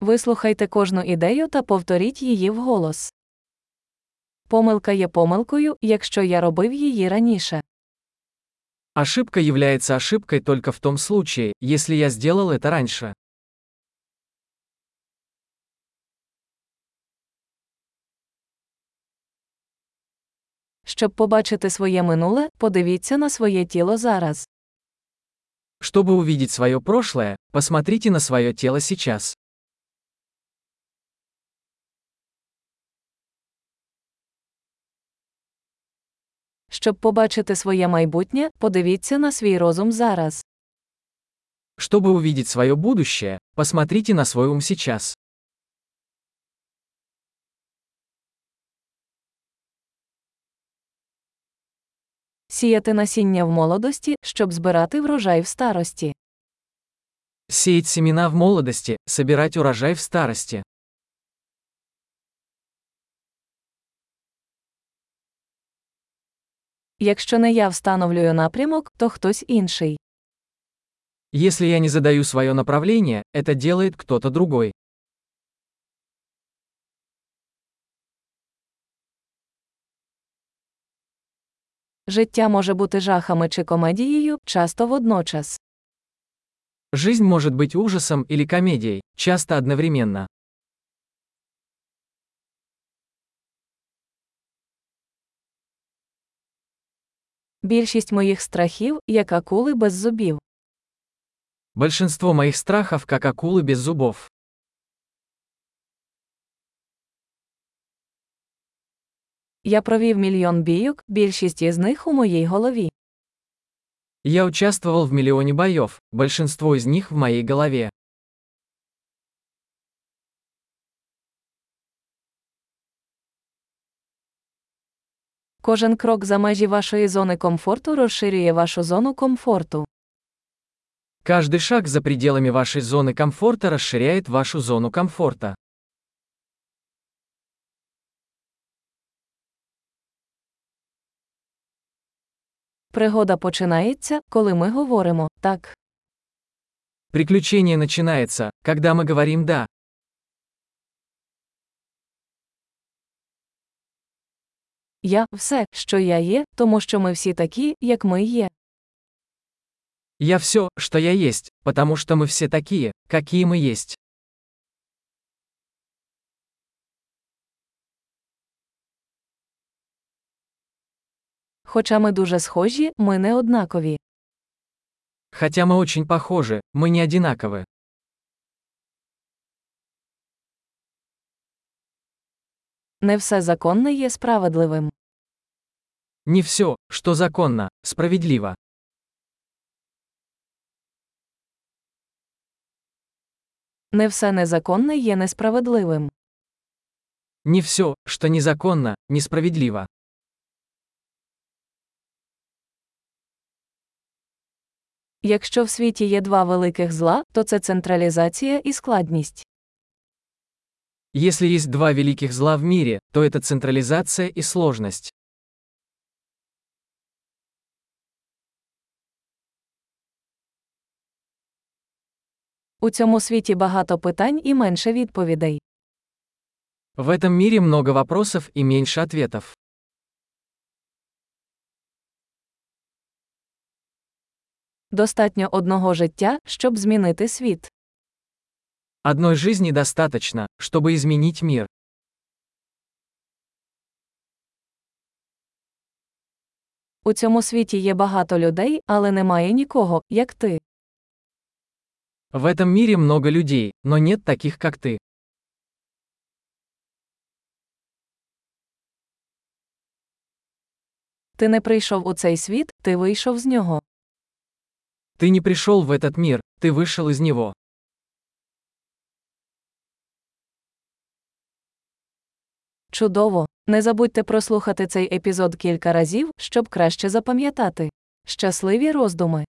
Вислухайте кожну ідею та повторіть її вголос. Помилка є помилкою, якщо я робив її раніше. Ошибка является ошибкой только в том случае, если я сделал это раньше. Щоб побачити своє минуле, подивіться на своє тіло зараз. Чтобы увидеть свое прошлое, посмотрите на свое тело сейчас. Щоб побачити своє майбутнє, подивіться на свій розум зараз. Чтобы увидеть свое будущее, посмотрите на свой ум сейчас. Сіяти насіння в молодості, щоб збирати врожай в старості. Сеять семена в молодости, собирать урожай в старости. Якщо не я встановлюю напрямок, то хтось інший. Если я не задаю свое направление, это делает кто-то другой. Життя може бути жахами чи комедією, часто водночас. Жизнь может быть ужасом или комедией, часто одновременно. Більшість моїх страхів, як акули без зубів. Большинство моих страхов как акулы без зубов. Я провів мільйон бійок, більшість із них у моїй голові. Я участвовал в миллионе боев, большинство из них в моей голове. Кожен крок за межі вашої зони комфорту розширює вашу зону комфорту. Каждый шаг за пределами вашей зоны комфорта расширяет вашу зону комфорта. Пригода починається, коли ми говоримо так. Приключение начинается, когда мы говорим «да». Я все, що я є, тому що ми всі такі, як ми є. Я все, что я есть, потому что мы все такие, какие мы есть. Хоча ми дуже схожі, ми не однакові. Хотя мы очень похожи, мы не одинаковы. Не все законне є справедливим. Не все, что законно, справедливо. Не все незаконне є несправедливим. Не все, что незаконно, несправедливо. Якщо в світі є два великих зла, то це централізація і складність. Если есть два великих зла в мире, то это централизация и сложность. У цьому світі багато питань і менше відповідей. В этом мире много вопросов и меньше ответов. Достатньо одного життя, щоб змінити світ. Одной жизни достаточно, чтобы изменить мир. У цьому світі є багато людей, але немає нікого, як ти. В этом мире много людей, но нет таких, как ты. Ти не прийшов у цей світ, ти вийшов з нього. Ты не пришел в этот мир, ты вышел из него. Чудово! Не забудьте прослухати цей епізод кілька разів, щоб краще запам'ятати. Щасливі роздуми!